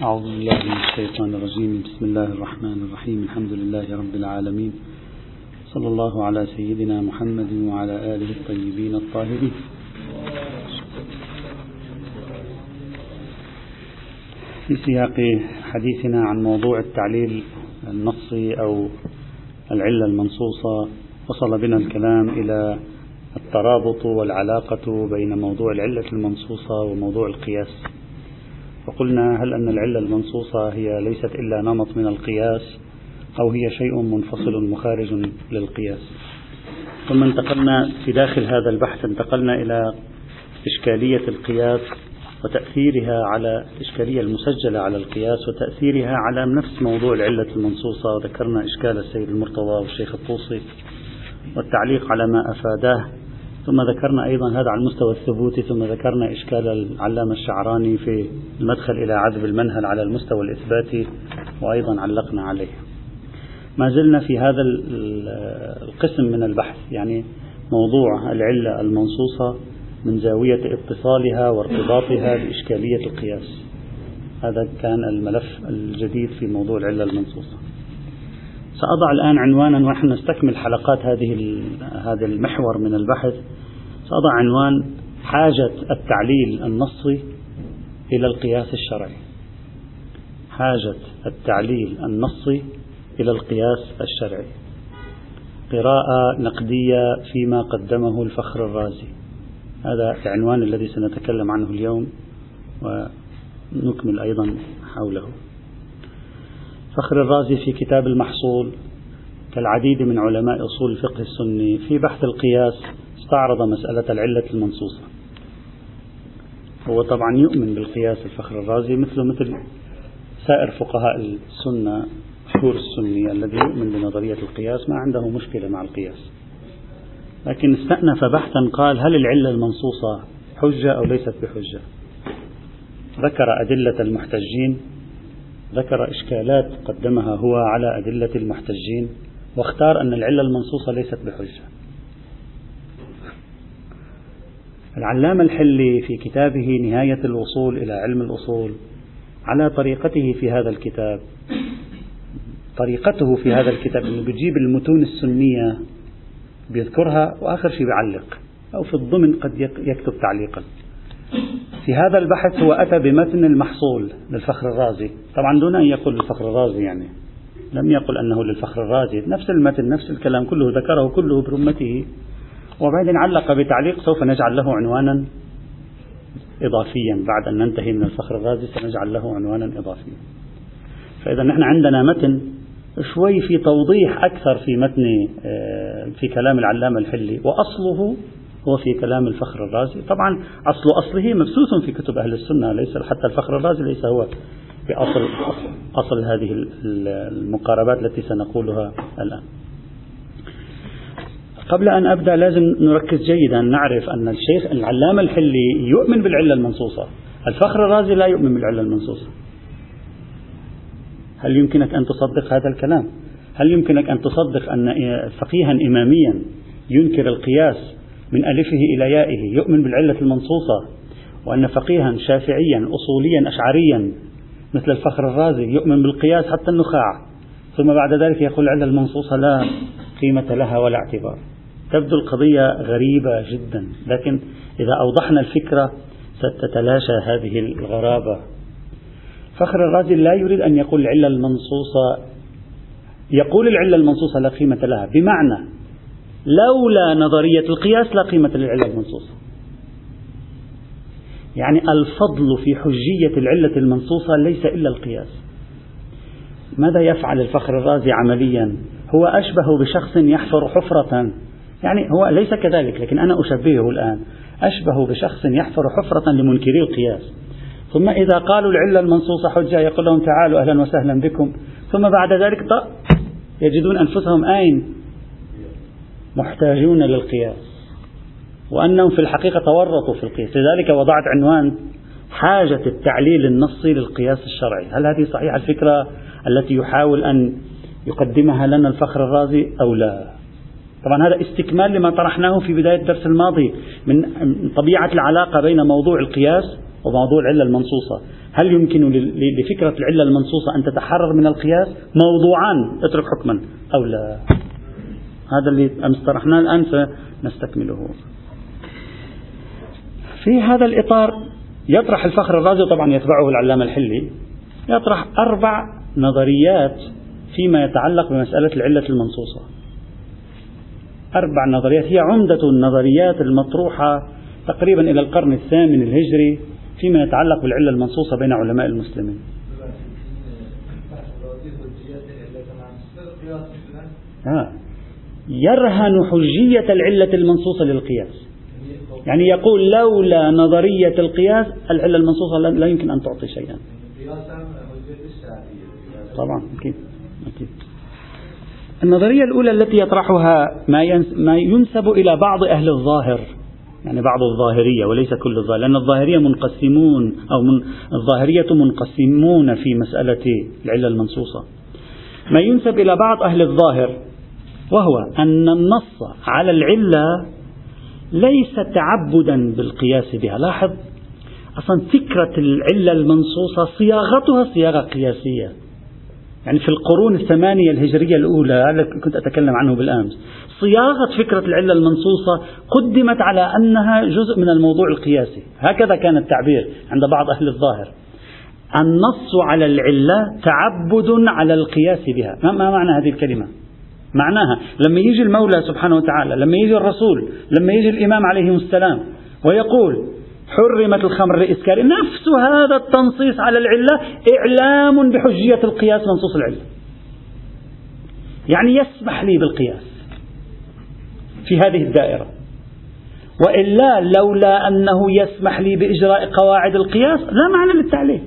أعوذ بالله من الشيطان الرجيم. بسم الله الرحمن الرحيم. الحمد لله رب العالمين. صلى الله على سيدنا محمد وعلى آله الطيبين الطاهرين. في سياق حديثنا عن موضوع التعليل النصي أو العلة المنصوصة وصل بنا الكلام إلى الترابط والعلاقة بين موضوع العلة المنصوصة وموضوع القياس. وقلنا هل أن العلة المنصوصة هي ليست إلا نمط من القياس أو هي شيء منفصل مخارج للقياس؟ ثم انتقلنا في داخل هذا البحث انتقلنا إلى إشكالية القياس وتأثيرها على الإشكالية المسجلة على القياس وتأثيرها على نفس موضوع العلة المنصوصة. ذكرنا إشكال السيد المرتضى والشيخ الطوسي والتعليق على ما أفاداه. ثم ذكرنا أيضا هذا على المستوى الثبوتي ثم ذكرنا إشكال العلامة الشعراني في المدخل إلى عذب المنهل على المستوى الإثباتي وأيضا علقنا عليه. ما زلنا في هذا القسم من البحث يعني موضوع العلة المنصوصة من زاوية اتصالها وارتباطها بإشكالية القياس. هذا كان الملف الجديد في موضوع العلة المنصوصة. سأضع الآن عنوانا ونحن نستكمل حلقات هذه هذا المحور من البحث. سأضع عنوان حاجة التعليل النصي إلى القياس الشرعي. حاجة التعليل النصي إلى القياس الشرعي. قراءة نقدية فيما قدمه الفخر الرازي. هذا العنوان الذي سنتكلم عنه اليوم ونكمل أيضا حوله. فخر الرازي في كتاب المحصول كالعديد من علماء أصول الفقه السني في بحث القياس استعرض مسألة العلة المنصوصة. هو طبعا يؤمن بالقياس الفخر الرازي مثله مثل سائر فقهاء السنة مشهور السني الذي يؤمن بنظرية القياس ما عنده مشكلة مع القياس. لكن استأنف بحثا قال هل العلة المنصوصة حجة أو ليست بحجة؟ ذكر أدلة المحتجين ذكر إشكالات قدمها هو على أدلة المحتجين واختار أن العلة المنصوصة ليست بحجة. العلامة الحلي في كتابه نهاية الوصول إلى علم الأصول على طريقته في هذا الكتاب. طريقته في هذا الكتاب أنه بيجيب المتون السنية بيذكرها وآخر شيء بيعلق أو في الضمن قد يكتب تعليقا. في هذا البحث هو أتى بمتن المحصول للفخر الرازي. طبعا دون أن يقول للفخر الرازي يعني. لم يقل أنه للفخر الرازي. نفس المتن نفس الكلام كله ذكره كله برمته. وبعدين علق بتعليق سوف نجعل له عنوانا إضافيا. بعد أن ننتهي من الفخر الرازي سنجعل له عنوانا إضافيا. فإذا نحن عندنا متن شوي في توضيح أكثر في متن آه، في كلام العلامة الحلي. وأصله هو في كلام الفخر الرازي. طبعا أصل أصله مبسوط في كتب أهل السنة ليس حتى الفخر الرازي ليس هو في أصل أصل هذه المقاربات التي سنقولها الآن. قبل أن أبدأ لازم نركز جيدا نعرف أن الشيخ العلامة الحلي يؤمن بالعلة المنصوصة. الفخر الرازي لا يؤمن بالعلة المنصوصة. هل يمكنك أن تصدق هذا الكلام؟ هل يمكنك أن تصدق أن فقيها إماميا ينكر القياس من ألفه إلى يائه يؤمن بالعلة المنصوصة وأن فقيها شافعيا أصوليا أشعريا مثل الفخر الرازي يؤمن بالقياس حتى النخاع. ثم بعد ذلك يقول العلة المنصوصة لا قيمة لها ولا اعتبار. تبدو القضية غريبة جدا لكن إذا أوضحنا الفكرة ستتلاشى هذه الغرابة. فخر الرازي لا يريد أن يقول العلة المنصوصة يقول العلة المنصوصة لا قيمة لها. بمعنى لولا نظرية القياس لا قيمة للعلة المنصوصة. يعني الفضل في حجية العلة المنصوصة ليس إلا القياس. ماذا يفعل الفخر الرازي عمليا؟ هو أشبه بشخص يحفر حفرة. يعني هو ليس كذلك لكن أنا أشبهه الآن. أشبه بشخص يحفر حفرة لمنكري القياس. ثم إذا قالوا العلة المنصوصة حجة يقول لهم تعالوا أهلا وسهلا بكم. ثم بعد ذلك يجدون أنفسهم أين؟ محتاجون للقياس. وأنهم في الحقيقة تورطوا في القياس. لذلك وضعت عنوان حاجة التعليل النصي للقياس الشرعي. هل هذه صحيحة الفكرة التي يحاول أن يقدمها لنا الفخر الرازي أو لا؟ طبعا هذا استكمال لما طرحناه في بداية الدرس الماضي من طبيعة العلاقة بين موضوع القياس وموضوع العلة المنصوصة. هل يمكن لفكرة العلة المنصوصة أن تتحرر من القياس موضوعان اترك حكما أو لا؟ هذا اللي أمس طرحناه الآن سنستكمله في هذا الإطار يطرح الفخر الرازي طبعا يتبعه العلامة الحلي. يطرح أربع نظريات فيما يتعلق بمسألة العلة المنصوصة. أربع نظريات هي عمدة النظريات المطروحة تقريبا إلى القرن الثامن الهجري فيما يتعلق بالعلة المنصوصة بين علماء المسلمين. آه. يرهن حجية العلة المنصوصة للقياس. يعني يقول لولا نظرية القياس العلة المنصوصة لا يمكن أن تعطي شيئا. طبعا أكيد أكيد. النظرية الأولى التي يطرحها ما, ما ينسب إلى بعض أهل الظاهر يعني بعض الظاهرية وليس كل الظاهر لأن الظاهرية منقسمون أو من الظاهرية منقسمون في مسألة العلة المنصوصة. ما ينسب إلى بعض أهل الظاهر وهو أن النص على العلة ليس تعبدا بالقياس بها. لاحظ أصلا فكرة العلة المنصوصة صياغتها صياغة قياسية. يعني في القرون الثمانية الهجرية الأولى هذا كنت أتكلم عنه بالأمس صياغة فكرة العلة المنصوصة قدمت على أنها جزء من الموضوع القياسي. هكذا كان التعبير عند بعض أهل الظاهر. النص على العلة تعبد على القياس بها. ما معنى هذه الكلمة؟ معناها. لما يجي المولى سبحانه وتعالى لما يجي الرسول لما يجي الإمام عليه السلام ويقول حرمت الخمر لإسكار نفس هذا التنصيص على العلة إعلام بحجية القياس منصوص العلة. يعني يسمح لي بالقياس في هذه الدائرة. وإلا لولا أنه يسمح لي بإجراء قواعد القياس لا معنى للتعليل.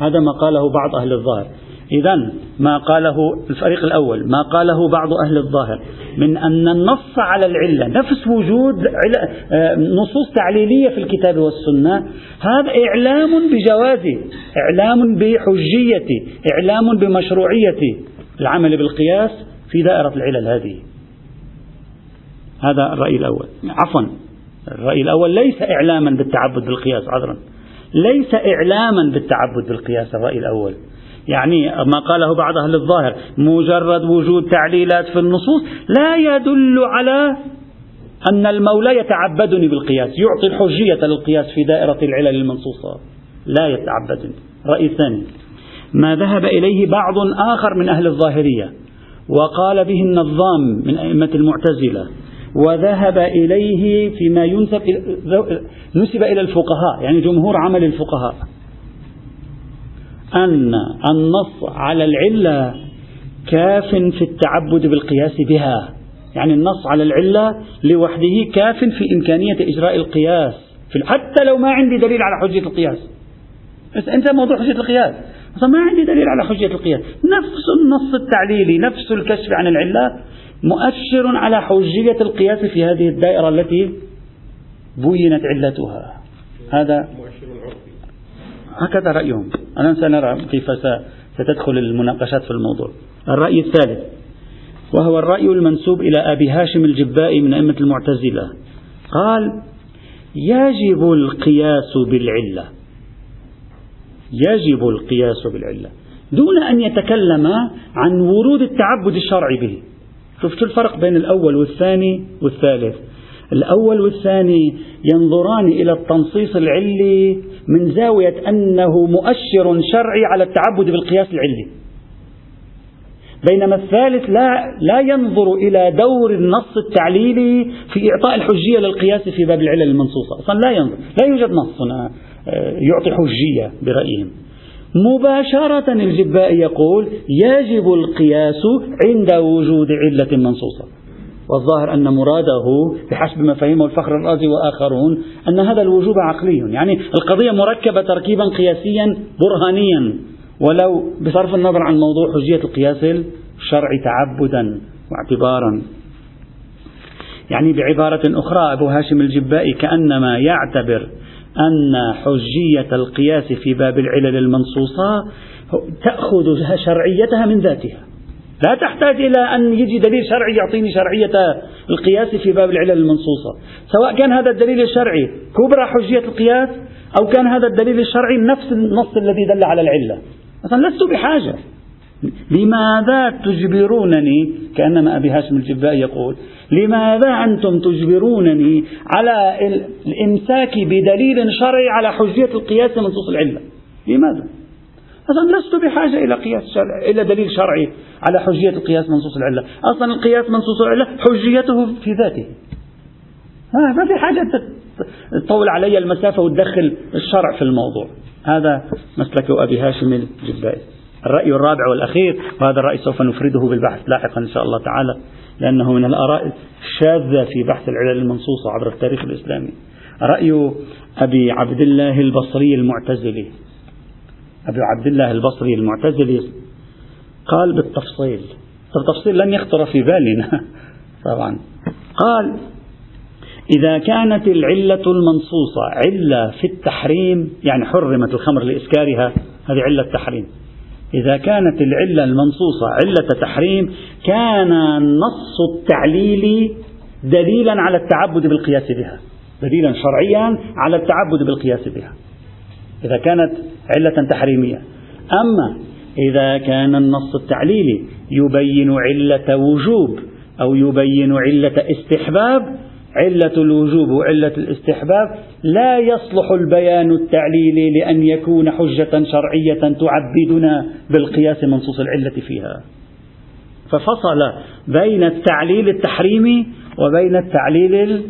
هذا ما قاله بعض أهل الظاهر. إذا ما قاله الفريق الأول ما قاله بعض أهل الظاهر من أن النص على العلة نفس وجود آه، نصوص تعليلية في الكتاب والسنة هذا إعلام بجوازه إعلام بحجية إعلام بمشروعية العمل بالقياس في دائرة العلل هذه. هذا الرأي الأول. عفوا الرأي الأول ليس إعلاما بالتعبد بالقياس عذرا ليس إعلاما بالتعبد بالقياس الرأي الأول. يعني ما قاله بعض أهل الظاهر مجرد وجود تعليلات في النصوص لا يدل على أن المولى يتعبدني بالقياس يعطي الحجية للقياس في دائرة العلل المنصوصة. لا يتعبدني. رأي ثاني. ما ذهب إليه بعض آخر من أهل الظاهرية وقال به النظام من أئمة المعتزلة وذهب إليه فيما ينسب نسب إلى الفقهاء يعني جمهور عمل الفقهاء. أن النص على العلة كاف في التعبد بالقياس بها. يعني النص على العلة لوحده كاف في إمكانية إجراء القياس حتى لو ما عندي دليل على حجية القياس. بس أنت موضوع حجية القياس. ما عندي دليل على حجية القياس. نفس النص التعليلي نفس الكشف عن العلة مؤشر على حجية القياس في هذه الدائرة التي بينت علتها. هذا هكذا رأيهم. الآن سنرى كيف ستدخل المناقشات في الموضوع. الرأي الثالث. وهو الرأي المنسوب إلى أبي هاشم الجبائي من أئمة المعتزلة. قال يجب القياس بالعلة. يجب القياس بالعلة. دون أن يتكلم عن ورود التعبد الشرعي به. شفتوا الفرق بين الأول والثاني والثالث؟ الأول والثاني ينظران إلى التنصيص العلي من زاوية أنه مؤشر شرعي على التعبد بالقياس العلي. بينما الثالث لا لا ينظر إلى دور النص التعليلي في إعطاء الحجية للقياس في باب العلل المنصوصة. أصلا لا ينظر لا يوجد نص آه، يعطي حجية برأيهم. مباشرة الجبائي يقول يجب القياس عند وجود علة منصوصة. والظاهر أن مراده بحسب ما فهمه الفخر الرازي وآخرون أن هذا الوجوب عقلي. يعني القضية مركبة تركيبا قياسيا برهانيا. ولو بصرف النظر عن موضوع حجية القياس الشرعي تعبدا واعتبارا. يعني بعبارة أخرى أبو هاشم الجبائي كأنما يعتبر أن حجية القياس في باب العلل المنصوصة تأخذ شرعيتها من ذاتها. لا تحتاج إلى أن يجي دليل شرعي يعطيني شرعية القياس في باب العلل المنصوصة. سواء كان هذا الدليل الشرعي كبرى حجية القياس أو كان هذا الدليل الشرعي نفس النص الذي دل على العلة. مثلا لست بحاجة. لماذا تجبرونني؟ كأنما أبي هاشم الجبائي يقول لماذا أنتم تجبرونني على الإمساك بدليل شرعي على حجية القياس منصوص العلة؟ لماذا؟ أصلا لست بحاجة إلى قياس شرعي إلى دليل شرعي على حجية القياس منصوص العلة. أصلا القياس منصوص العلة حجيته في ذاته. ما في حاجة تطول علي المسافة وتدخل الشرع في الموضوع. هذا مسلك أبي هاشم الجبائي. الرأي الرابع والأخير وهذا الرأي سوف نفرده بالبحث لاحقا إن شاء الله تعالى لأنه من الآراء الشاذة في بحث العلل المنصوصة عبر التاريخ الإسلامي. رأي أبي عبد الله البصري المعتزلي. أبي عبد الله البصري المعتزلي قال بالتفصيل. التفصيل لن يخطر في بالنا. طبعا. قال إذا كانت العلة المنصوصة علة في التحريم يعني حرمت الخمر لإسكارها هذه علة تحريم. إذا كانت العلة المنصوصة علة تحريم كان النص التعليلي دليلا على التعبد بالقياس بها. دليلا شرعيا على التعبد بالقياس بها. إذا كانت علة تحريمية. أما إذا كان النص التعليلي يبين علة وجوب أو يبين علة استحباب علة الوجوب وعلة الاستحباب لا يصلح البيان التعليلي لأن يكون حجة شرعية تعبدنا بالقياس منصوص العلة فيها. ففصل بين التعليل التحريمي وبين التعليل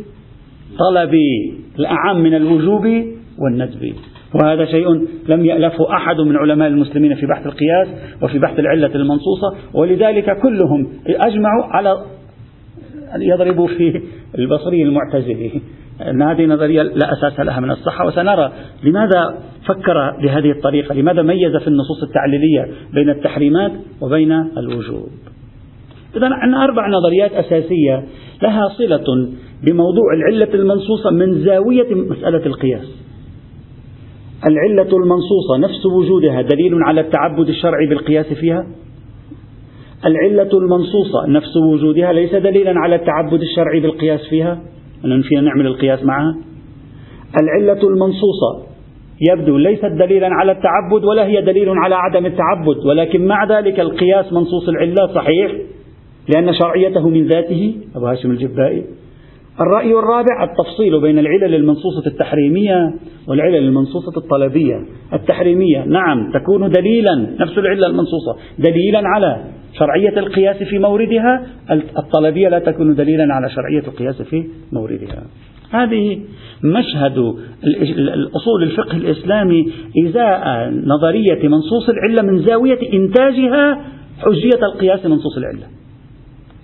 الطلبي الأعم من الوجوب والندب وهذا شيء لم يألفه أحد من علماء المسلمين في بحث القياس وفي بحث العلة المنصوصة ولذلك كلهم أجمعوا على يضربوا في البصري المعتزلي. أن هذه نظرية لا أساس لها من الصحة وسنرى لماذا فكر بهذه الطريقة لماذا ميز في النصوص التعليلية بين التحريمات وبين الوجوب. إذا عندنا أربع نظريات أساسية لها صلة بموضوع العلة المنصوصة من زاوية مسألة القياس. العلة المنصوصة نفس وجودها دليل على التعبد الشرعي بالقياس فيها؟ العلة المنصوصة نفس وجودها ليس دليلا على التعبد الشرعي بالقياس فيها؟ أننا فينا نعمل القياس معها؟ العلة المنصوصة يبدو ليست دليلا على التعبد ولا هي دليل على عدم التعبد ولكن مع ذلك القياس منصوص العلة صحيح؟ لأن شرعيته من ذاته؟ أبو هاشم الجبائي. الرأي الرابع التفصيل بين العلل المنصوصة التحريمية والعلل المنصوصة الطلبية. التحريمية نعم تكون دليلا نفس العلة المنصوصة دليلا على شرعية القياس في موردها. الطلبية لا تكون دليلا على شرعية القياس في موردها. هذه مشهد الأصول الفقه الإسلامي إزاء نظرية منصوص العلة من زاوية إنتاجها حجية القياس منصوص العلة.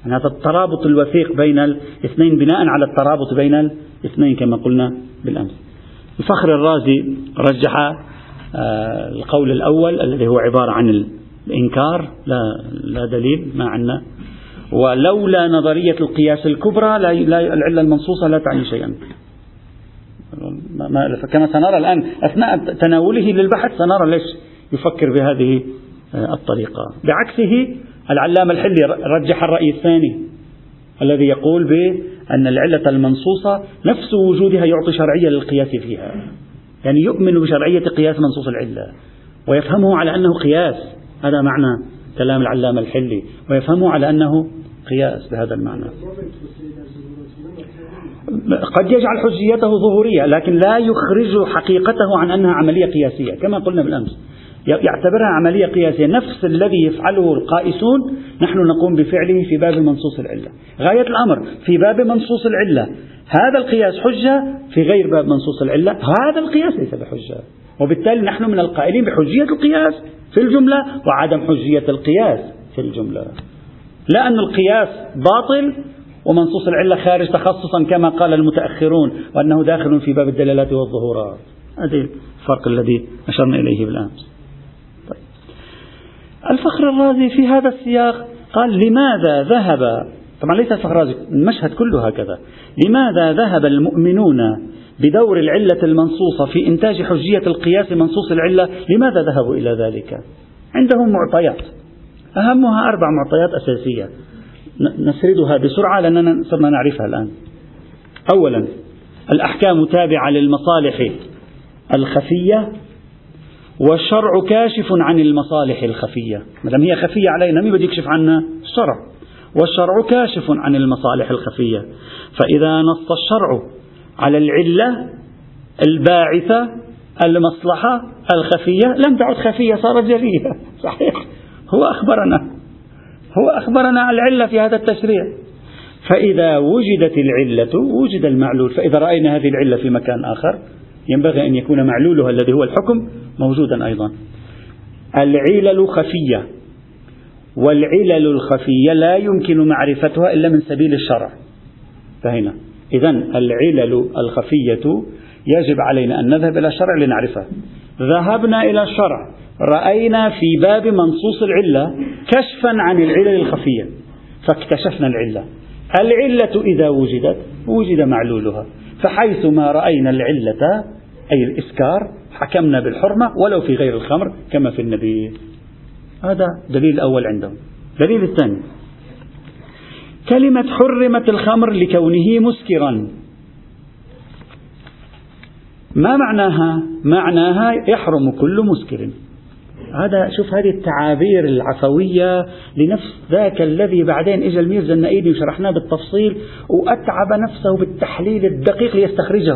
هذا الترابط الوثيق بين الاثنين بناء على الترابط بين الاثنين كما قلنا بالأمس. الفخر الرازي رجح آه، القول الأول الذي هو عبارة عن الإنكار لا, لا دليل ما عندنا. ولولا نظرية القياس الكبرى لا, لا العلة المنصوصة لا تعني شيئا. كما سنرى الآن أثناء تناوله للبحث سنرى ليش يفكر بهذه آه، الطريقة. بعكسه العلامة الحلي رجح الرأي الثاني الذي يقول بأن العلة المنصوصة نفس وجودها يعطي شرعية للقياس فيها. يعني يؤمن بشرعية قياس منصوص العلة ويفهمه على أنه قياس. هذا معنى كلام العلامة الحلي ويفهمه على أنه قياس بهذا المعنى. قد يجعل حجيته ظهورية لكن لا يخرج حقيقته عن أنها عملية قياسية كما قلنا بالأمس. يعتبرها عملية قياسية. نفس الذي يفعله القائسون نحن نقوم بفعله في باب منصوص العلة. غاية الأمر في باب منصوص العلة. هذا القياس حجة في غير باب منصوص العلة. هذا القياس ليس بحجة. وبالتالي نحن من القائلين بحجية القياس في الجملة وعدم حجية القياس في الجملة. لا أن القياس باطل ومنصوص العلة خارج تخصصا كما قال المتأخرون وأنه داخل في باب الدلالات والظهورات. هذا الفرق الذي أشرنا إليه بالأمس. الفخر الرازي في هذا السياق؟ قال لماذا ذهب؟ طبعا ليس الفخر الرازي المشهد كله هكذا. لماذا ذهب المؤمنون بدور العلة المنصوصة في إنتاج حجية القياس منصوص العلة؟ لماذا ذهبوا إلى ذلك؟ عندهم معطيات. أهمها أربع معطيات أساسية. نسردها بسرعة لأننا صرنا نعرفها الآن. أولا الأحكام تابعة للمصالح الخفية. والشرع كاشف عن المصالح الخفية. ما دام هي خفية علينا مين بده يكشف عنا؟ الشرع. والشرع كاشف عن المصالح الخفية. فإذا نص الشرع على العلة الباعثة المصلحة الخفية لم تعد خفية صارت جلية صحيح؟ هو أخبرنا. هو أخبرنا عن العلة في هذا التشريع. فإذا وجدت العلة وجد المعلول. فإذا رأينا هذه العلة في مكان آخر ينبغي أن يكون معلولها الذي هو الحكم موجودا أيضا. العلل خفية والعلل الخفية لا يمكن معرفتها إلا من سبيل الشرع. فهنا إذا العلل الخفية يجب علينا أن نذهب إلى الشرع لنعرفها. ذهبنا إلى الشرع رأينا في باب منصوص العلة كشفا عن العلل الخفية فاكتشفنا العلة. العلة إذا وجدت وجد معلولها. فحيث ما رأينا العلة أي الإسكار حكمنا بالحرمة ولو في غير الخمر كما في النبي. هذا دليل الأول عندهم. دليل الثاني. كلمة حرمت الخمر لكونه مسكرا. ما معناها؟ معناها يحرم كل مسكر. هذا شوف هذه التعابير العفوية لنفس ذاك الذي بعدين اجى الميرزا النائبي وشرحناه بالتفصيل وأتعب نفسه بالتحليل الدقيق ليستخرجه.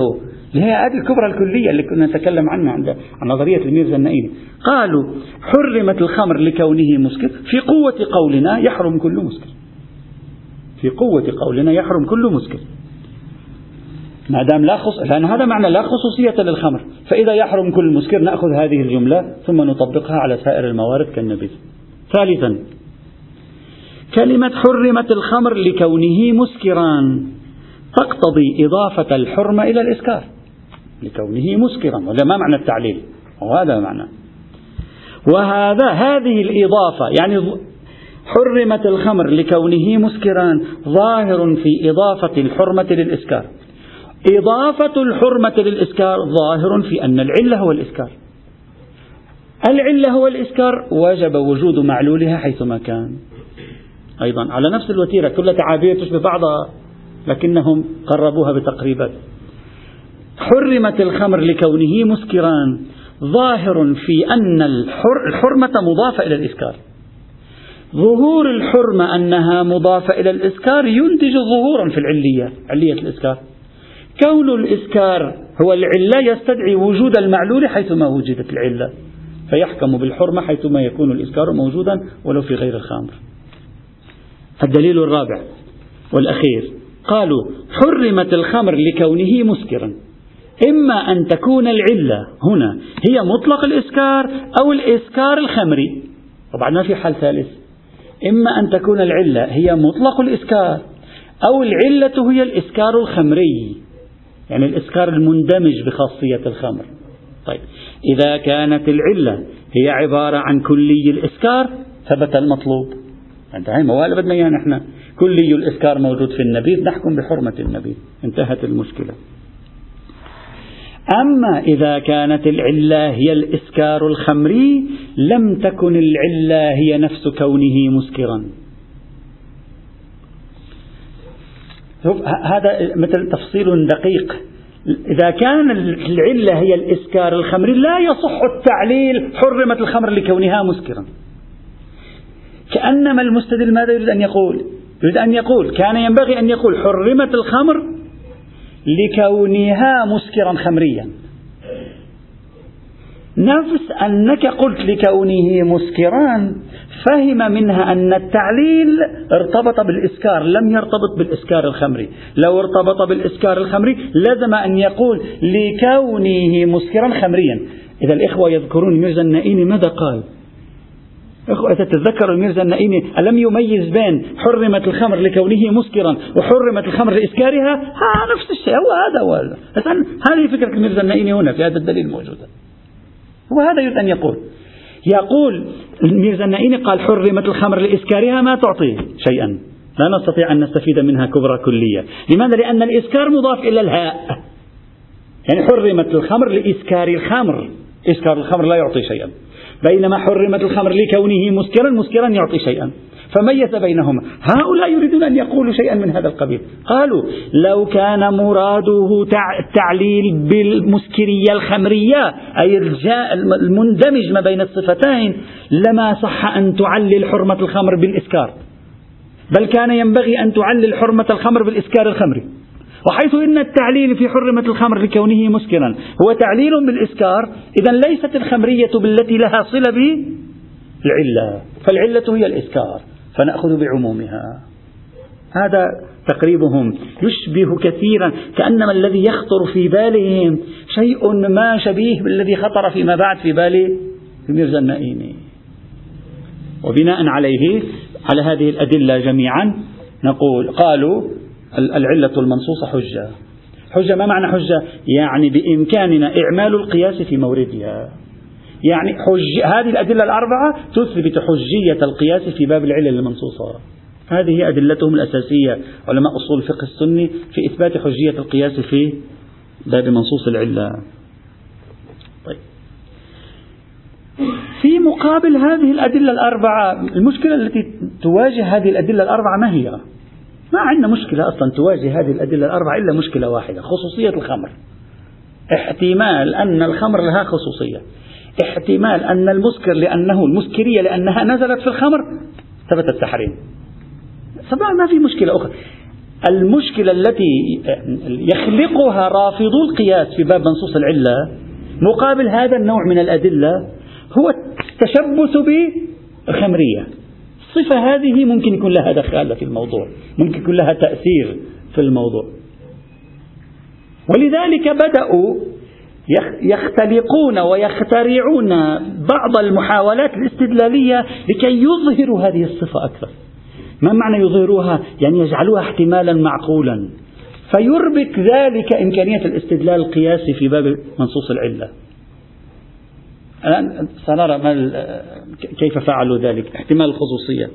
اللي هي هذه الكبرى الكلية اللي كنا نتكلم عنها عند عن نظرية الميرزا النائبي قالوا حرمت الخمر لكونه مسكر في قوة قولنا يحرم كل مسكر. في قوة قولنا يحرم كل مسكر. ما دام لا خص... لأن هذا معنى لا خصوصية للخمر. فإذا يحرم كل مسكر نأخذ هذه الجملة ثم نطبقها على سائر الموارد كالنبيذ. ثالثا كلمة حرمت الخمر لكونه مسكرا تقتضي إضافة الحرمة إلى الإسكار. لكونه مسكرا ولا ما معنى التعليل؟ وهذا معنى وهذا هذه الإضافة يعني حرمت الخمر لكونه مسكرا ظاهر في إضافة الحرمة للإسكار. إضافة الحرمة للإسكار ظاهر في أن العلة هو الإسكار. العلة هو الإسكار وجب وجود معلولها حيثما كان. أيضا على نفس الوتيرة كل تعابير تشبه بعضها لكنهم قربوها بتقريبات حرمت الخمر لكونه مسكرا ظاهر في أن الحرمة مضافة إلى الإسكار. ظهور الحرمة أنها مضافة إلى الإسكار ينتج ظهورا في العلية علية الإسكار. كون الإسكار هو العلة يستدعي وجود المعلول حيثما وجدت العلة. فيحكم بالحرمة حيثما يكون الإسكار موجودا ولو في غير الخمر. الدليل الرابع والأخير قالوا حرمت الخمر لكونه مسكرا. إما أن تكون العلة هنا هي مطلق الإسكار أو الإسكار الخمري. طبعا ما في حال ثالث. إما أن تكون العلة هي مطلق الإسكار أو العلة هي الإسكار الخمري. يعني الإسكار المندمج بخاصية الخمر. طيب. إذا كانت العلة هي عبارة عن كلي الإسكار ثبت المطلوب. انتهى ولا بدنا إياه نحن. كلي الإسكار موجود في النبيذ نحكم بحرمة النبيذ. انتهت المشكلة. أما إذا كانت العلة هي الإسكار الخمري لم تكن العلة هي نفس كونه مسكرا. هذا مثل تفصيل دقيق. إذا كان العلة هي الإسكار الخمري لا يصح التعليل حرمت الخمر لكونها مسكرا. كأنما المستدل ماذا يريد أن يقول؟ يريد أن يقول كان ينبغي أن يقول حرمت الخمر لكونها مسكرا خمريا. نفس أنك قلت لكونه مسكرا فهم منها أن التعليل ارتبط بالإسكار لم يرتبط بالإسكار الخمري. لو ارتبط بالإسكار الخمري لزم أن يقول لكونه مسكرا خمريا. إذا الإخوة يذكرون ميرزا النائيني ماذا قال؟ تتذكر الميرزا النائيني ألم يميز بين حرمت الخمر لكونه مسكرا وحرمت الخمر لإسكارها؟ ها نفس الشيء. هو هذا هو. هذه فكرة الميرزا النائيني هنا في هذا الدليل موجودة؟ وهذا يريد أن يقول. يقول الميرزا النائيني قال حرمت الخمر لإسكارها ما تعطي شيئا. لا نستطيع أن نستفيد منها كبرى كلية. لماذا؟ لأن الإسكار مضاف إلى الهاء. يعني حرمت الخمر لإسكار الخمر. إسكار الخمر لا يعطي شيئا. بينما حرمت الخمر لكونه مسكرا مسكرا يعطي شيئا. فميز بينهما. هؤلاء يريدون أن يقولوا شيئا من هذا القبيل. قالوا لو كان مراده التعليل بالمسكرية الخمرية أي المندمج ما بين الصفتين لما صح أن تعلل حرمة الخمر بالإسكار. بل كان ينبغي أن تعلل حرمة الخمر بالإسكار الخمري. وحيث إن التعليل في حرمة الخمر لكونه مسكرا هو تعليل بالإسكار إذا ليست الخمرية بالتي لها صلة بالعلة فالعلة هي الإسكار فنأخذ بعمومها. هذا تقريبهم يشبه كثيرا كأنما الذي يخطر في بالهم شيء ما شبيه بالذي خطر فيما بعد في بال ميرزا النائمي. وبناء عليه على هذه الأدلة جميعا نقول قالوا العلة المنصوصة حجة. حجة ما معنى حجة؟ يعني بإمكاننا إعمال القياس في موردها. يعني حج هذه الأدلة الأربعة تثبت حجية القياس في باب العلل المنصوصة. هذه هي أدلتهم الأساسية. علماء أصول الفقه السني في إثبات حجية القياس في باب منصوص العلة. طيب. في مقابل هذه الأدلة الأربعة المشكلة التي تواجه هذه الأدلة الأربعة ما هي؟ ما عندنا مشكلة أصلا تواجه هذه الأدلة الأربعة إلا مشكلة واحدة خصوصية الخمر. احتمال أن الخمر لها خصوصية. احتمال أن المسكر لأنه المسكرية لأنها نزلت في الخمر ثبت التحريم. طبعا ما في مشكلة أخرى. المشكلة التي يخلقها رافضو القياس في باب منصوص العلة مقابل هذا النوع من الأدلة هو التشبث بالخمرية. الصفة هذه ممكن يكون لها دخالة في الموضوع ممكن يكون لها تأثير في الموضوع. ولذلك بدأوا يختلقون ويخترعون بعض المحاولات الاستدلالية لكي يظهروا هذه الصفة أكثر. ما معنى يظهروها؟ يعني يجعلوها احتمالا معقولا. فيربك ذلك إمكانية الاستدلال القياسي في باب منصوص العلة. الآن سنرى كيف فعلوا ذلك احتمال الخصوصية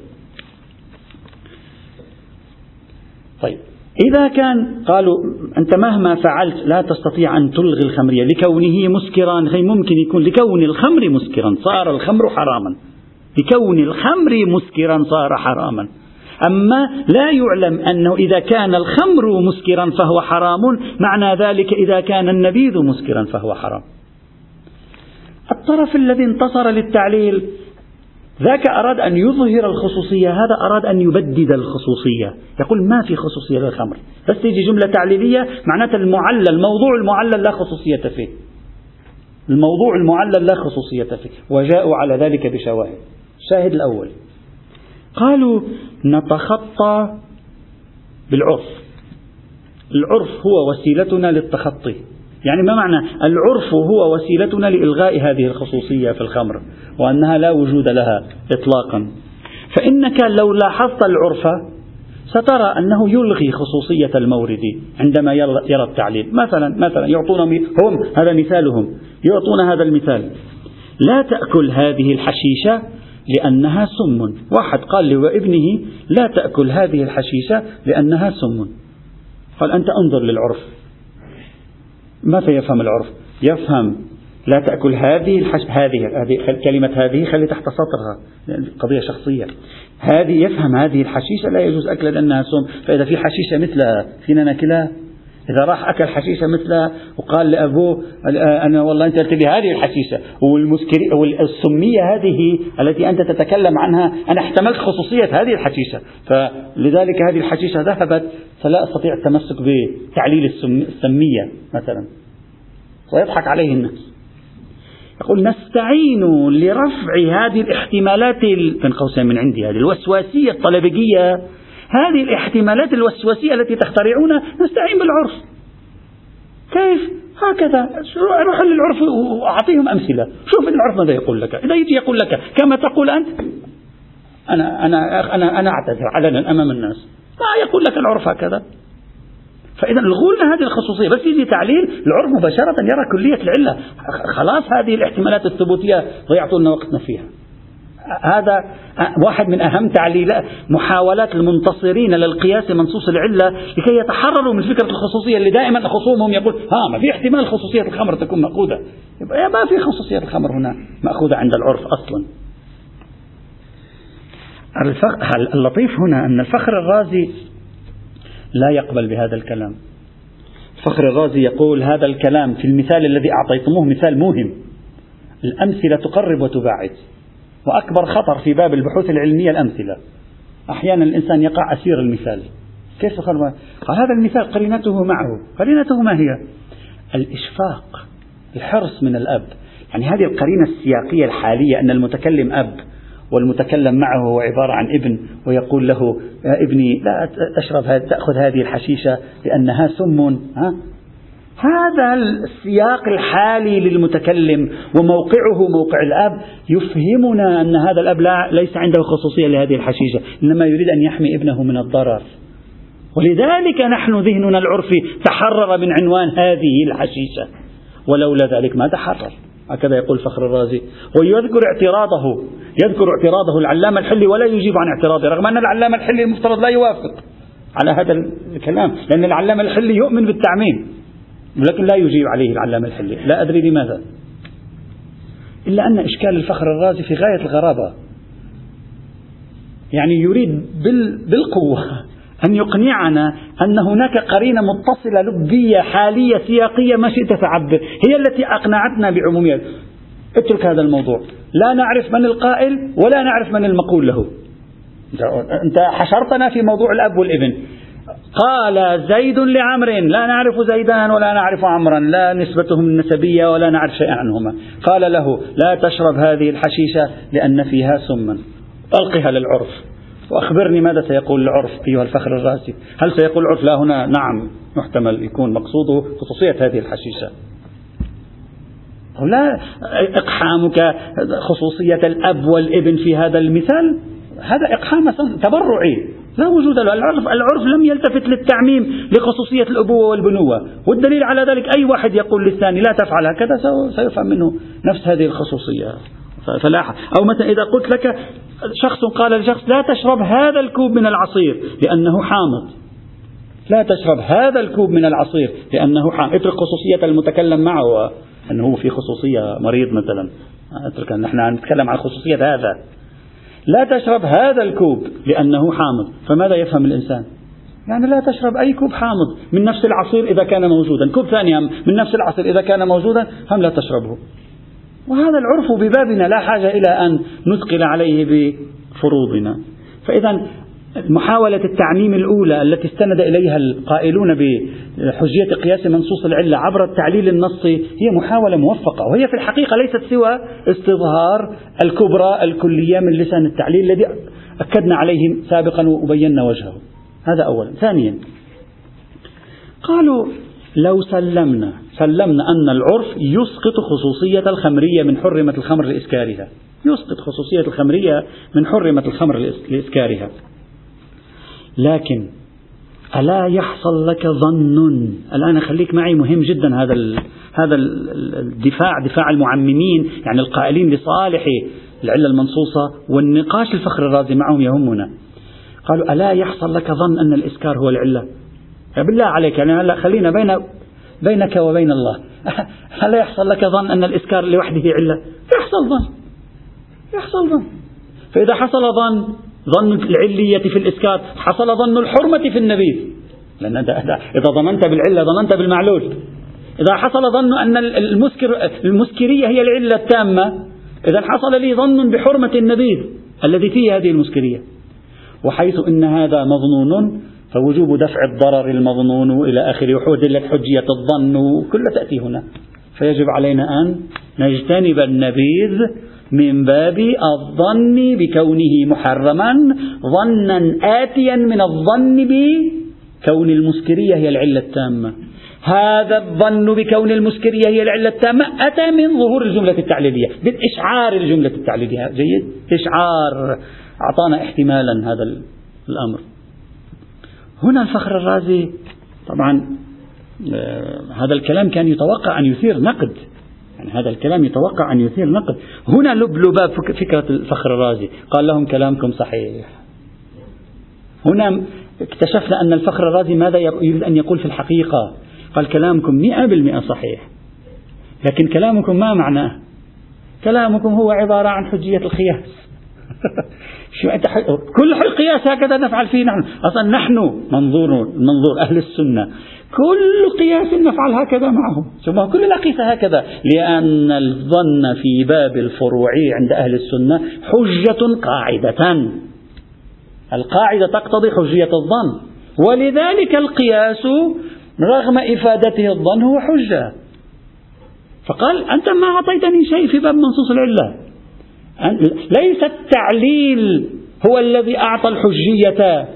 طيب إذا كان قالوا أنت مهما فعلت لا تستطيع أن تلغي الخمرية لكونه مسكرا ممكن يكون لكون الخمر مسكرا صار الخمر حراما. لكون الخمر مسكرا صار حراما. أما لا يعلم أنه إذا كان الخمر مسكرا فهو حرام معنى ذلك إذا كان النبيذ مسكرا فهو حرام. الطرف الذي انتصر للتعليل. ذاك أراد أن يظهر الخصوصية هذا أراد أن يبدد الخصوصية. يقول ما في خصوصية للخمر بس تيجي جملة تعليلية معناتها المعلل الموضوع المعلل لا خصوصية فيه. الموضوع المعلل لا خصوصية فيه. وجاءوا على ذلك بشواهد. الشاهد الأول. قالوا نتخطى بالعرف. العرف هو وسيلتنا للتخطي. يعني ما معنى العرف هو وسيلتنا لإلغاء هذه الخصوصية في الخمر وأنها لا وجود لها إطلاقا. فإنك لو لاحظت العرف سترى أنه يلغي خصوصية المورد عندما يرى التعليل. مثلا مثلا يعطون هم هذا مثالهم. يعطون هذا المثال. لا تأكل هذه الحشيشة لأنها سم. واحد قال لابنه لا تأكل هذه الحشيشة لأنها سم. قال أنت أنظر للعرف. ماذا يفهم العرف؟ يفهم لا تأكل هذه الحش... هذه هذه كلمة هذه خلي تحت سطرها قضية شخصية. هذه يفهم هذه الحشيشة لا يجوز أكلها لأنها سم فإذا في حشيشة مثلها فينا ناكلها إذا راح أكل حشيشة مثلها وقال لأبوه أنا والله أنت لي هذه الحشيشة. والسمية هذه التي أنت تتكلم عنها أنا احتملت خصوصية هذه الحشيشة. فلذلك هذه الحشيشة ذهبت فلا أستطيع التمسك بتعليل السمية مثلا. ويضحك عليه الناس. يقول نستعين لرفع هذه الاحتمالات بين قوسين من عندي هذه الوسواسية الطلبجية هذه الاحتمالات الوسواسية التي تخترعونها نستعين بالعرف. كيف؟ هكذا. روح للعرف وأعطيهم أمثلة. شوف العرف ماذا يقول لك. إذا يجي يقول لك كما تقول أنت أنا أنا أنا أنا أعتذر علنا أمام الناس. ما يقول لك العرف هكذا. فإذا الغوا لنا هذه الخصوصية. بس يجي تعليل العرف مباشرة يرى كلية العلة. خلاص هذه الاحتمالات الثبوتية ضيعتوا لنا وقتنا فيها. هذا واحد من أهم تعليلات محاولات المنتصرين للقياس منصوص العلة لكي يتحرروا من فكرة الخصوصية اللي دائما خصومهم يقول ها ما في احتمال خصوصية الخمر تكون مأخوذة. ما في خصوصية الخمر هنا مأخوذة عند العرف أصلا. اللطيف هنا أن الفخر الرازي لا يقبل بهذا الكلام. فخر الرازي يقول هذا الكلام في المثال الذي أعطيتموه مثال موهم. الأمثلة تقرب وتباعد. وأكبر خطر في باب البحوث العلمية الأمثلة. أحيانا الإنسان يقع أسير المثال. كيف قال هذا المثال قرينته معه. قرينته ما هي؟ الإشفاق الحرص من الأب. يعني هذه القرينة السياقية الحالية أن المتكلم أب والمتكلم معه هو عبارة عن ابن ويقول له يا ابني لا تشرب تأخذ هذه الحشيشة لأنها سم ها؟ هذا السياق الحالي للمتكلم وموقعه موقع الأب يفهمنا أن هذا الأب لا ليس عنده خصوصية لهذه الحشيشة إنما يريد أن يحمي ابنه من الضرر. ولذلك نحن ذهننا العرفي تحرر من عنوان هذه الحشيشة. ولولا ذلك ما تحرر. هكذا يقول فخر الرازي. ويذكر اعتراضه يذكر اعتراضه العلامة الحلي ولا يجيب عن اعتراضه رغم أن العلامة الحلي المفترض لا يوافق على هذا الكلام لأن العلامة الحلي يؤمن بالتعميم. ولكن لا يجيب عليه العلامة الحلي لا أدري لماذا. إلا أن إشكال الفخر الرازي في غاية الغرابة. يعني يريد بالقوة أن يقنعنا أن هناك قرينة متصلة لبية حالية سياقية ما شئت فعبر هي التي أقنعتنا بعمومية اترك هذا الموضوع. لا نعرف من القائل ولا نعرف من المقول له. أنت حشرتنا في موضوع الأب والابن. قال زيد لعمر لا نعرف زيدان ولا نعرف عمرا لا نسبتهم النسبية ولا نعرف شيئا عنهما. قال له لا تشرب هذه الحشيشة لأن فيها سما ألقها للعرف. وأخبرني ماذا سيقول العرف أيها الفخر الراسي؟ هل سيقول العرف لا هنا؟ نعم. محتمل يكون مقصوده خصوصية هذه الحشيشة. لا إقحامك خصوصية الأب والابن في هذا المثال هذا إقحام تبرعي. لا وجود له. العرف, العرف لم يلتفت للتعميم لخصوصية الأبوة والبنوة. والدليل على ذلك أي واحد يقول للثاني لا تفعل هكذا سيفهم منه نفس هذه الخصوصية. فلا أو مثلا إذا قلت لك شخص قال لشخص لا تشرب هذا الكوب من العصير لأنه حامض. لا تشرب هذا الكوب من العصير لأنه حامض. اترك خصوصية المتكلم معه أنه في خصوصية مريض مثلا. اترك نحن نتكلم عن خصوصية هذا. لا تشرب هذا الكوب لأنه حامض. فماذا يفهم الإنسان؟ يعني لا تشرب أي كوب حامض. من نفس العصير إذا كان موجودا. كوب ثاني من نفس العصير إذا كان موجودا هم لا تشربه. وهذا العرف ببابنا. لا حاجة إلى أن نثقل عليه بفروضنا. فإذا محاولة التعميم الأولى التي استند إليها القائلون بحجية قياس منصوص العلة عبر التعليل النصي هي محاولة موفقة وهي في الحقيقة ليست سوى استظهار الكبرى الكلية من لسان التعليل الذي أكدنا عليه سابقا وبينا وجهه. هذا أولا. ثانيا قالوا لو سلمنا سلمنا أن العرف يسقط خصوصية الخمرية من حرمة الخمر لإسكارها. يسقط خصوصية الخمرية من حرمة الخمر لإسكارها. لكن ألا يحصل لك ظن؟ الآن خليك معي مهم جدا هذا هذا الدفاع دفاع المعممين يعني القائلين لصالح العلة المنصوصة والنقاش الفخر الرازي معهم يهمنا. قالوا ألا يحصل لك ظن أن الإسكار هو العلة؟ بالله عليك يعني هلا خلينا بين بينك وبين الله. هل يحصل لك ظن أن الإسكار لوحده علة؟ يحصل ظن. يحصل ظن. فإذا حصل ظن ظن العلية في الإسكار حصل ظن الحرمة في النبيذ لأن إذا ظننت بالعلة ظننت بالمعلول. إذا حصل ظن أن المسكر المسكرية هي العلة التامة إذا حصل لي ظن بحرمة النبيذ الذي فيه هذه المسكرية. وحيث أن هذا مظنون فوجوب دفع الضرر المظنون إلى آخره وحدلت حجية الظن كل تأتي هنا. فيجب علينا أن نجتنب النبيذ من باب الظن بكونه محرما ظنا آتيا من الظن بكون المسكرية هي العلة التامة. هذا الظن بكون المسكرية هي العلة التامة أتى من ظهور الجملة التعليلية بالإشعار الجملة التعليلية. جيد؟ إشعار. أعطانا احتمالا هذا الأمر. هنا الفخر الرازي. طبعا آه، هذا الكلام كان يتوقع أن يثير نقد. يعني هذا الكلام يتوقع أن يثير نقد هنا لب لباب فكرة الفخر الرازي. قال لهم كلامكم صحيح. هنا اكتشفنا أن الفخر الرازي ماذا يريد أن يقول في الحقيقة؟ قال كلامكم مئة بالمئة صحيح. لكن كلامكم ما معناه كلامكم هو عبارة عن حجية الخياس شو أنت كل القياس هكذا نفعل فيه نحن. أصلا نحن منظور منظور أهل السنة. كل قياس نفعل هكذا معهم. ثم كل الأقيسة هكذا لأن الظن في باب الفروع عند أهل السنة حجة قاعدة. القاعدة تقتضي حجية الظن. ولذلك القياس رغم إفادته الظن هو حجة. فقال أنت ما أعطيتني شيء في باب منصوص العلة. ليس التعليل هو الذي أعطى الحجية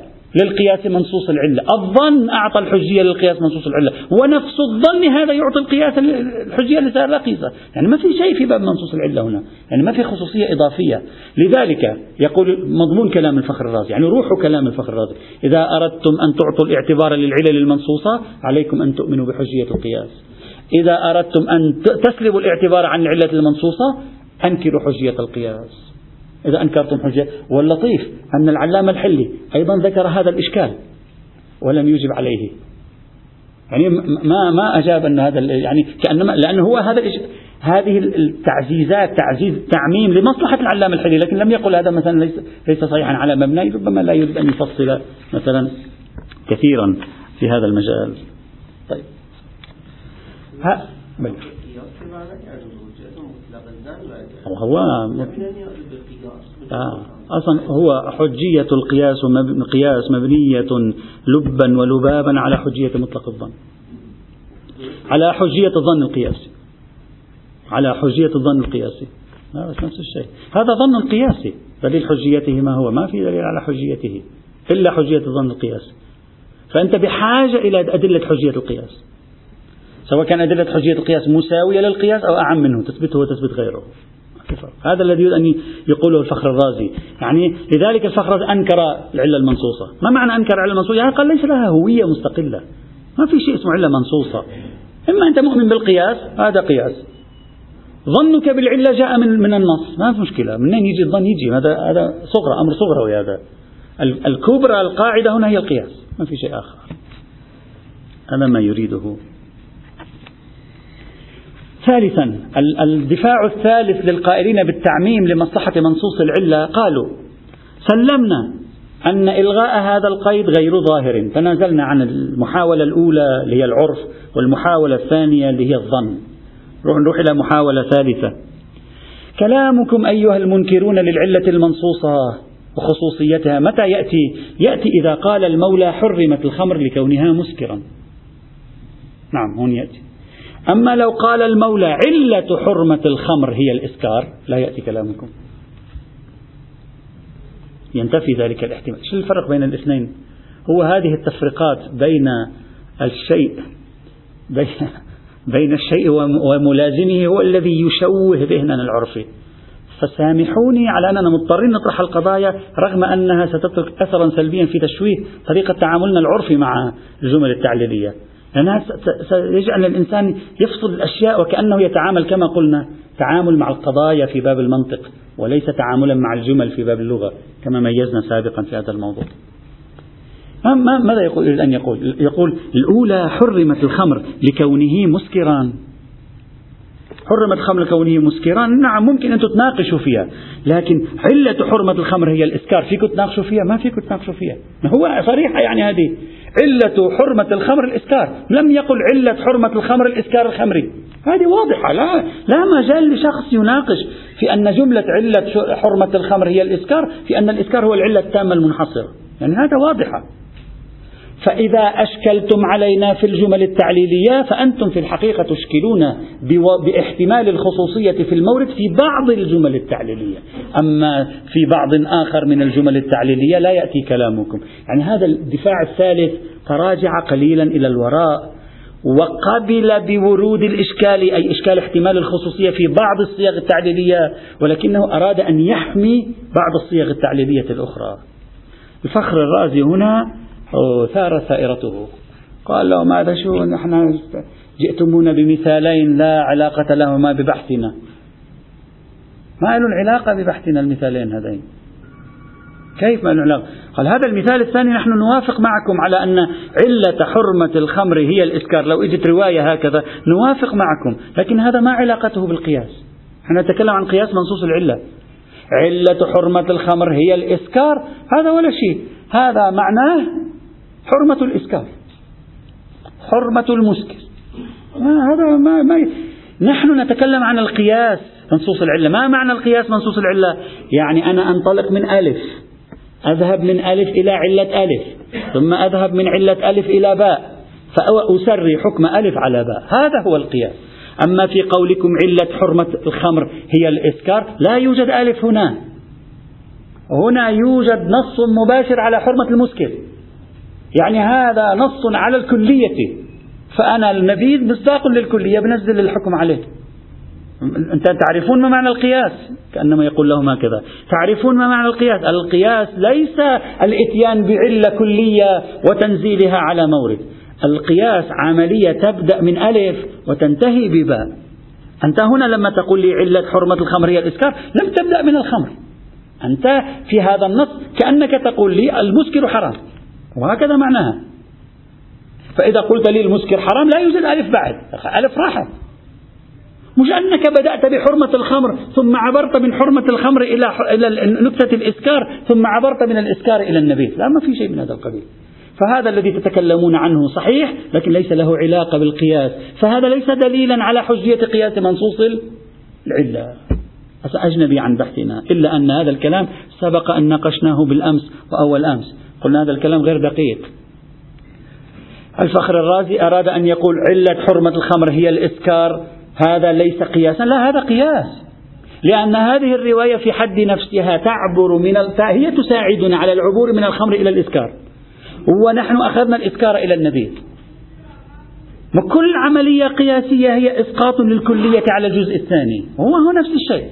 للقياس منصوص العلة. الظن أعطى الحجية للقياس منصوص العلة. ونفس الظن هذا يعطي القياس الحجية لسائر الأقيسة يعني ما في شيء في باب منصوص العلة هنا. يعني ما في خصوصية إضافية. لذلك يقول مضمون كلام الفخر الرازي. يعني روح كلام الفخر الرازي. إذا أردتم أن تعطوا الاعتبار للعلل المنصوصة عليكم أن تؤمنوا بحجية القياس. إذا أردتم أن تسلبوا الاعتبار عن العلة المنصوصة أنكروا حجية القياس. إذا أنكرتم حجة. واللطيف أن العلامة الحلي أيضا ذكر هذا الإشكال ولم يجب عليه. يعني ما ما أجاب أن هذا يعني كأنما لأنه هو هذا هذه التعزيزات تعزيز تعميم لمصلحة العلامة الحلي. لكن لم يقل هذا مثلا ليس, ليس صحيحا على مبنى. ربما لا يريد أن يفصل مثلا كثيرا في هذا المجال. طيب. ها هو آه. أصلا هو حجية القياس قياس مبنية لبا ولبابا على حجية مطلق الظن. على حجية الظن القياسي على حجية الظن القياسي نفس الشيء. هذا ظن قياسي دليل حجيته ما هو. ما في دليل على حجيته. إلا حجية الظن القياسي فأنت بحاجة إلى أدلة حجية القياس. سواء كان أدلة حجية القياس مساوية للقياس أو أعم منه. تثبته وتثبت غيره. هذا الذي يريد أن يقوله الفخر الرازي. يعني لذلك الفخر أنكر العلة المنصوصة. ما معنى أنكر العلة المنصوصة؟ يعني قال ليس لها هوية مستقلة. ما في شيء اسمه علة منصوصة. إما أنت مؤمن بالقياس هذا قياس. ظنك بالعلة جاء من من النص. ما في مشكلة. منين يجي الظن؟ يجي. هذا هذا صغرى أمر صغروي هذا. الكبرى القاعدة هنا هي القياس. ما في شيء آخر. هذا ما يريده ثالثا الدفاع الثالث للقائلين بالتعميم لمصلحة منصوص العلة قالوا سلمنا أن إلغاء هذا القيد غير ظاهر تنازلنا عن المحاولة الأولى اللي هي العرف والمحاولة الثانية اللي هي الظن. نروح إلى محاولة ثالثة. كلامكم أيها المنكرون للعلة المنصوصة وخصوصيتها متى يأتي؟ يأتي إذا قال المولى حرمت الخمر لكونها مسكرا. نعم هون يأتي. أما لو قال المولى علة حرمة الخمر هي الإسكار لا يأتي كلامكم. ينتفي ذلك الاحتمال. شو الفرق بين الاثنين؟ هو هذه التفرقات بين الشيء بين, بين الشيء وملازمه هو الذي يشوه ذهننا العرفي. فسامحوني على أننا مضطرين نطرح القضايا رغم أنها ستترك أثرا سلبيا في تشويه طريقة تعاملنا العرفي مع الجمل التعليلية. لأنها سيجعل الإنسان يفصل الأشياء وكأنه يتعامل كما قلنا تعامل مع القضايا في باب المنطق وليس تعاملا مع الجمل في باب اللغة كما ميزنا سابقا في هذا الموضوع. ماذا يقول أن يقول؟ يقول الأولى حرمت الخمر لكونه مسكرا. حرمت الخمر لكونه مسكرا نعم ممكن أن تتناقشوا فيها لكن علة حرمة الخمر هي الإسكار. فيكم تناقشوا فيها؟ ما فيكم تناقشوا فيها. هو صريحة يعني هذه. علة حرمة الخمر الإسكار. لم يقل علة حرمة الخمر الإسكار الخمري. هذه واضحة. لا, لا مجال لشخص يناقش في أن جملة علة حرمة الخمر هي الإسكار في أن الإسكار هو العلة التامة المنحصرة. يعني هذا واضحة. فإذا أشكلتم علينا في الجمل التعليلية فأنتم في الحقيقة تشكلون بإحتمال الخصوصية في المورد في بعض الجمل التعليلية. أما في بعض آخر من الجمل التعليلية لا يأتي كلامكم. يعني هذا الدفاع الثالث تراجع قليلا إلى الوراء. وقبل بورود الإشكال أي إشكال احتمال الخصوصية في بعض الصيغ التعليلية ولكنه أراد أن يحمي بعض الصيغ التعليلية الأخرى. الفخر الرازي هنا ثار ثائرته قال لهم هذا شو؟ نحن جئتمونا بمثالين لا علاقة لهما ببحثنا. ما لهم علاقة ببحثنا المثالين هذين. كيف ما علاقة قال هذا المثال الثاني نحن نوافق معكم على أن علة حرمة الخمر هي الإسكار لو إجت رواية هكذا نوافق معكم لكن هذا ما علاقته بالقياس. نحن نتكلم عن قياس منصوص العلة. علة حرمة الخمر هي الإسكار هذا ولا شيء. هذا معناه حرمة الإسكار حرمة المسكر. هذا ما, ما نحن نتكلم عن القياس منصوص العلة. ما معنى القياس منصوص العلة؟ يعني أنا أنطلق من ألف. أذهب من ألف إلى علة ألف. ثم أذهب من علة ألف إلى باء. فأسري حكم ألف على باء. هذا هو القياس. أما في قولكم علة حرمة الخمر هي الإسكار لا يوجد ألف هنا. هنا يوجد نص مباشر على حرمة المسكر. يعني هذا نص على الكلية. فأنا النبيذ مصداق للكلية بنزل الحكم عليه. أنت تعرفون ما معنى القياس؟ كأنما يقول لهم هكذا. تعرفون ما معنى القياس؟ القياس ليس الإتيان بعلة كلية وتنزيلها على مورد. القياس عملية تبدأ من ألف وتنتهي بباء. أنت هنا لما تقول لي علة حرمة الخمر هي الإسكار لم تبدأ من الخمر. أنت في هذا النص كأنك تقول لي المسكر حرام. وهكذا معناها. فإذا قلت لي المسكر حرام لا يوجد ألف بعد. ألف راحت. مش أنك بدأت بحرمة الخمر ثم عبرت من حرمة الخمر إلى إلى نكتة الإسكار ثم عبرت من الإسكار إلى النبيذ. لا ما في شيء من هذا القبيل. فهذا الذي تتكلمون عنه صحيح لكن ليس له علاقة بالقياس. فهذا ليس دليلا على حجية قياس منصوص العلة. أجنبي عن بحثنا. إلا أن هذا الكلام سبق أن ناقشناه بالأمس وأول أمس. قلنا هذا الكلام غير دقيق. الفخر الرازي أراد أن يقول علة حرمة الخمر هي الإسكار هذا ليس قياسا. لا هذا قياس. لأن هذه الرواية في حد نفسها تعبر من هي تساعدنا على العبور من الخمر إلى الإسكار ونحن أخذنا الإسكار إلى النبيذ كل عملية قياسية هي إسقاط للكلية على الجزء الثاني. هو هو نفس الشيء.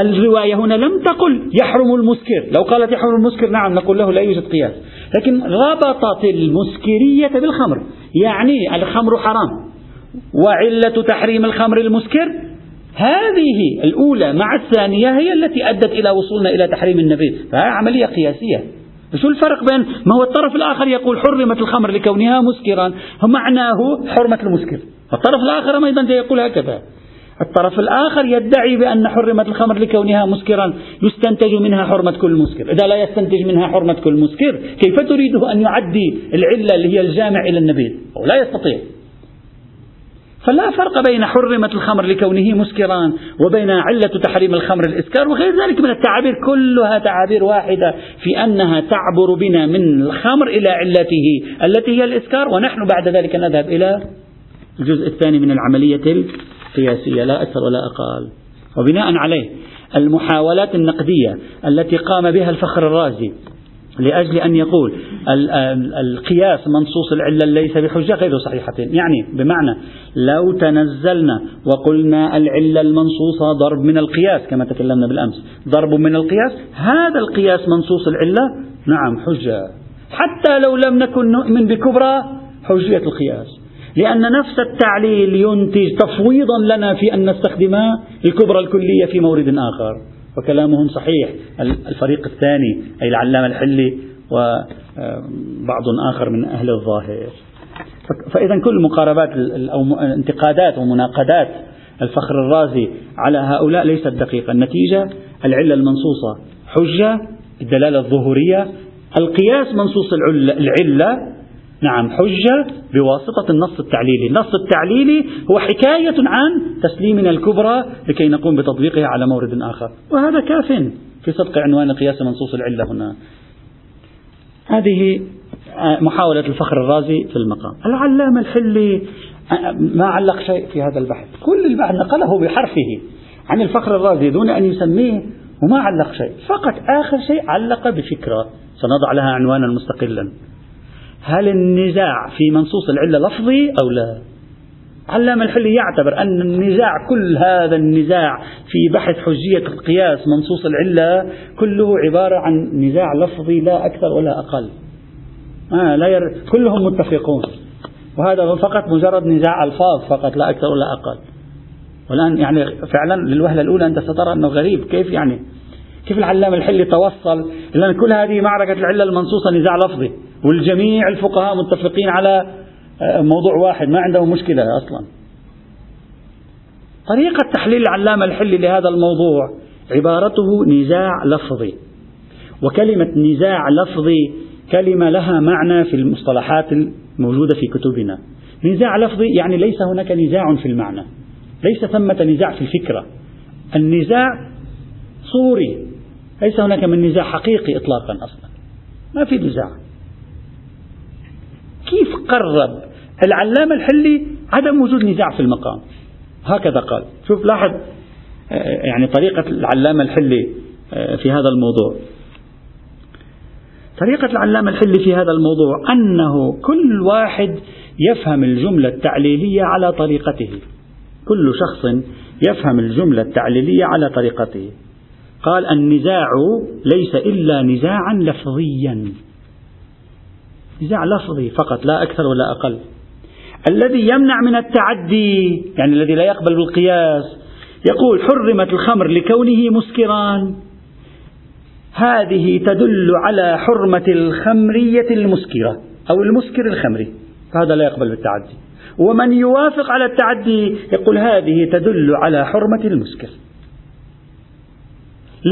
الرواية هنا لم تقل يحرم المسكر. لو قالت يحرم المسكر نعم نقول له لا يوجد قياس. لكن ربطت المسكرية بالخمر. يعني الخمر حرام. وعلة تحريم الخمر المسكر هذه الأولى مع الثانية هي التي أدت إلى وصولنا إلى تحريم النبيذ فهي عملية قياسية. شو الفرق بين ما هو الطرف الآخر يقول حرمت الخمر لكونها مسكرا معناه حرمة المسكر. الطرف الآخر أيضا يقول هكذا. الطرف الآخر يدعي بأن حرمت الخمر لكونها مسكرا يستنتج منها حرمة كل مسكر. إذا لا يستنتج منها حرمة كل مسكر كيف تريده أن يعدي العلة اللي هي الجامع إلى النبيذ لا يستطيع. فلا فرق بين حرمة الخمر لكونه مسكرا وبين علة تحريم الخمر الإسكار وغير ذلك من التعابير. كلها تعابير واحدة في أنها تعبر بنا من الخمر إلى علته التي هي الإسكار. ونحن بعد ذلك نذهب إلى الجزء الثاني من العملية القياسية لا أكثر ولا أقل. وبناء عليه المحاولات النقدية التي قام بها الفخر الرازي لأجل أن يقول القياس منصوص العلة ليس بحجة غير صحيحة. يعني بمعنى لو تنزلنا وقلنا العلة المنصوصة ضرب من القياس كما تكلمنا بالأمس ضرب من القياس هذا القياس منصوص العلة نعم حجة. حتى لو لم نكن نؤمن بكبرى حجية القياس. لأن نفس التعليل ينتج تفويضا لنا في أن نستخدم الكبرى الكلية في مورد آخر. وكلامهم صحيح. الفريق الثاني أي العلامة الحلي وبعض آخر من أهل الظاهر. فإذا كل مقاربات أو انتقادات ومناقدات الفخر الرازي على هؤلاء ليست دقيقة. النتيجة العلة المنصوصة حجة الدلالة الظهورية القياس منصوص العلة نعم حجة بواسطة النص التعليلي. النص التعليلي هو حكاية عن تسليمنا الكبرى لكي نقوم بتطبيقها على مورد آخر. وهذا كاف في صدق عنوان قياس منصوص العلة هنا. هذه محاولة الفخر الرازي في المقام. العلامة الحلي ما علق شيء في هذا البحث. كل البحث نقله بحرفه عن الفخر الرازي دون أن يسميه وما علق شيء. فقط آخر شيء علق بفكرة. سنضع لها عنوانا مستقلا. هل النزاع في منصوص العلة لفظي أو لا؟ علام الحلي يعتبر أن النزاع كل هذا النزاع في بحث حجية القياس منصوص العلة كله عبارة عن نزاع لفظي لا أكثر ولا أقل. آه لا ير... كلهم متفقون. وهذا فقط مجرد نزاع ألفاظ فقط لا أكثر ولا أقل. والآن يعني فعلا للوهلة الأولى أنت سترى أنه غريب. كيف يعني؟ كيف العلامة الحلي توصل لأن كل هذه معركة العلة المنصوصة نزاع لفظي؟ والجميع الفقهاء متفقين على آه، موضوع واحد ما عندهم مشكلة أصلا. طريقة تحليل العلامة الحلي لهذا الموضوع عبارته نزاع لفظي. وكلمة نزاع لفظي كلمة لها معنى في المصطلحات الموجودة في كتبنا. نزاع لفظي يعني ليس هناك نزاع في المعنى. ليس ثمة نزاع في الفكرة. النزاع صوري. ليس هناك من نزاع حقيقي إطلاقا أصلا. ما في نزاع. كيف قرب؟ العلامة الحلي عدم وجود نزاع في المقام. هكذا قال. شوف لاحظ آه، يعني طريقة العلامة الحلي آه، في هذا الموضوع. طريقة العلامة الحلي في هذا الموضوع أنه كل واحد يفهم الجملة التعليلية على طريقته. كل شخص يفهم الجملة التعليلية على طريقته. قال النزاع ليس إلا نزاعا لفظيا. نزاع لفظي فقط لا أكثر ولا أقل. الذي يمنع من التعدي يعني الذي لا يقبل بالقياس يقول حرمت الخمر لكونه مسكرا هذه تدل على حرمة الخمرية المسكرة أو المسكر الخمري هذا لا يقبل بالتعدي. ومن يوافق على التعدي يقول هذه تدل على حرمة المسكر.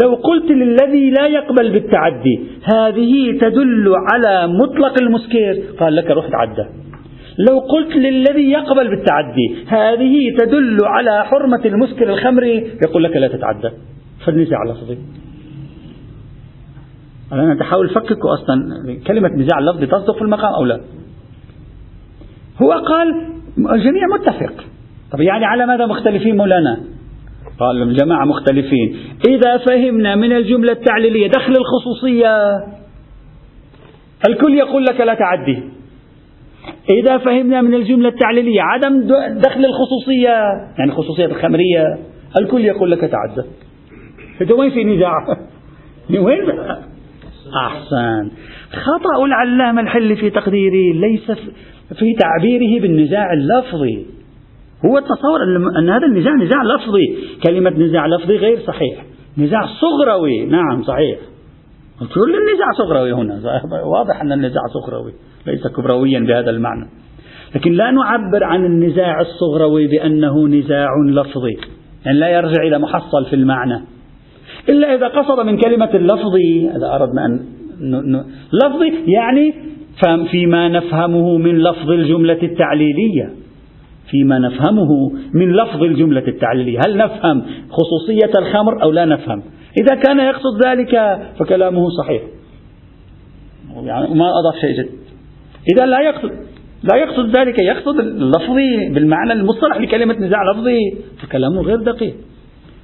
لو قلت للذي لا يقبل بالتعدي هذه تدل على مطلق المسكر قال لك روح تعدى لو قلت للذي يقبل بالتعدي هذه تدل على حرمة المسكر الخمري. يقول لك لا تتعدى. فالنزاع لفظي أنا تحاول فككوا أصلا. كلمة نزاع لفظي تصدق في المقام أو لا؟ هو قال الجميع متفق. طب يعني على ماذا مختلفين مولانا؟ قال الجماعة مختلفين. إذا فهمنا من الجملة التعليلية دخل الخصوصية. الكل يقول لك لا تعدي. إذا فهمنا من الجملة التعليلية عدم دخل الخصوصية. يعني الخصوصية الخمرية. الكل يقول لك تعدى فأنت وين في نزاع؟ وين؟ أحسن. خطأ العلامة الحل في تقديري ليس في تعبيره بالنزاع اللفظي. هو تصور أن هذا النزاع نزاع لفظي. كلمة نزاع لفظي غير صحيح. نزاع صغروي. نعم صحيح. كل النزاع صغروي هنا. واضح أن النزاع صغروي. ليس كبرويا بهذا المعنى. لكن لا نعبر عن النزاع الصغروي بأنه نزاع لفظي. يعني لا يرجع إلى محصل في المعنى. إلا إذا قصد من كلمة اللفظي إذا أردنا أن لفظي يعني فيما نفهمه من لفظ الجملة التعليلية. فيما نفهمه من لفظ الجملة التعليلية. هل نفهم خصوصية الخمر أو لا نفهم؟ إذا كان يقصد ذلك فكلامه صحيح. يعني ما أضاف شيء جديد إذا لا يقصد لا يقصد ذلك يقصد اللفظي بالمعنى المصطلح لكلمة نزاع لفظي فكلامه غير دقيق.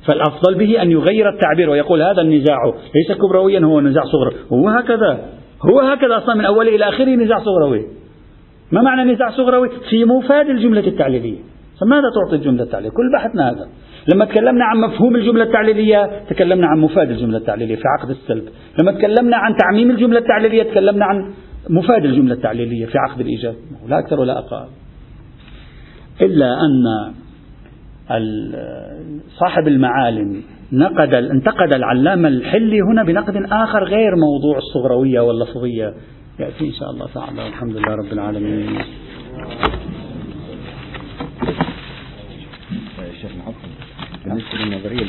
فالأفضل به أن يغير التعبير ويقول هذا النزاع ليس كبرويا هو نزاع صغرى. هو هكذا. هو هكذا أصلا من أوله إلى آخره نزاع صغروي. ما معنى نزاع صغروي؟ في مفاد الجملة التعليلية. فماذا تعطي الجملة التعليلية؟ كل بحثنا هذا لما تكلمنا عن مفهوم الجملة التعليلية تكلمنا عن مفاد الجملة التعليلية في عقد السلب. لما تكلمنا عن تعميم الجملة التعليلية تكلمنا عن مفاد الجملة التعليلية في عقد الإيجاب. لا أكثر ولا أقل. إلا أن صاحب المعالم نقد انتقد العلامة الحلي هنا بنقد آخر غير موضوع الصغروية واللفظية. يأتي إن شاء الله تعالى. والحمد لله رب العالمين. بالنسبة للنظرية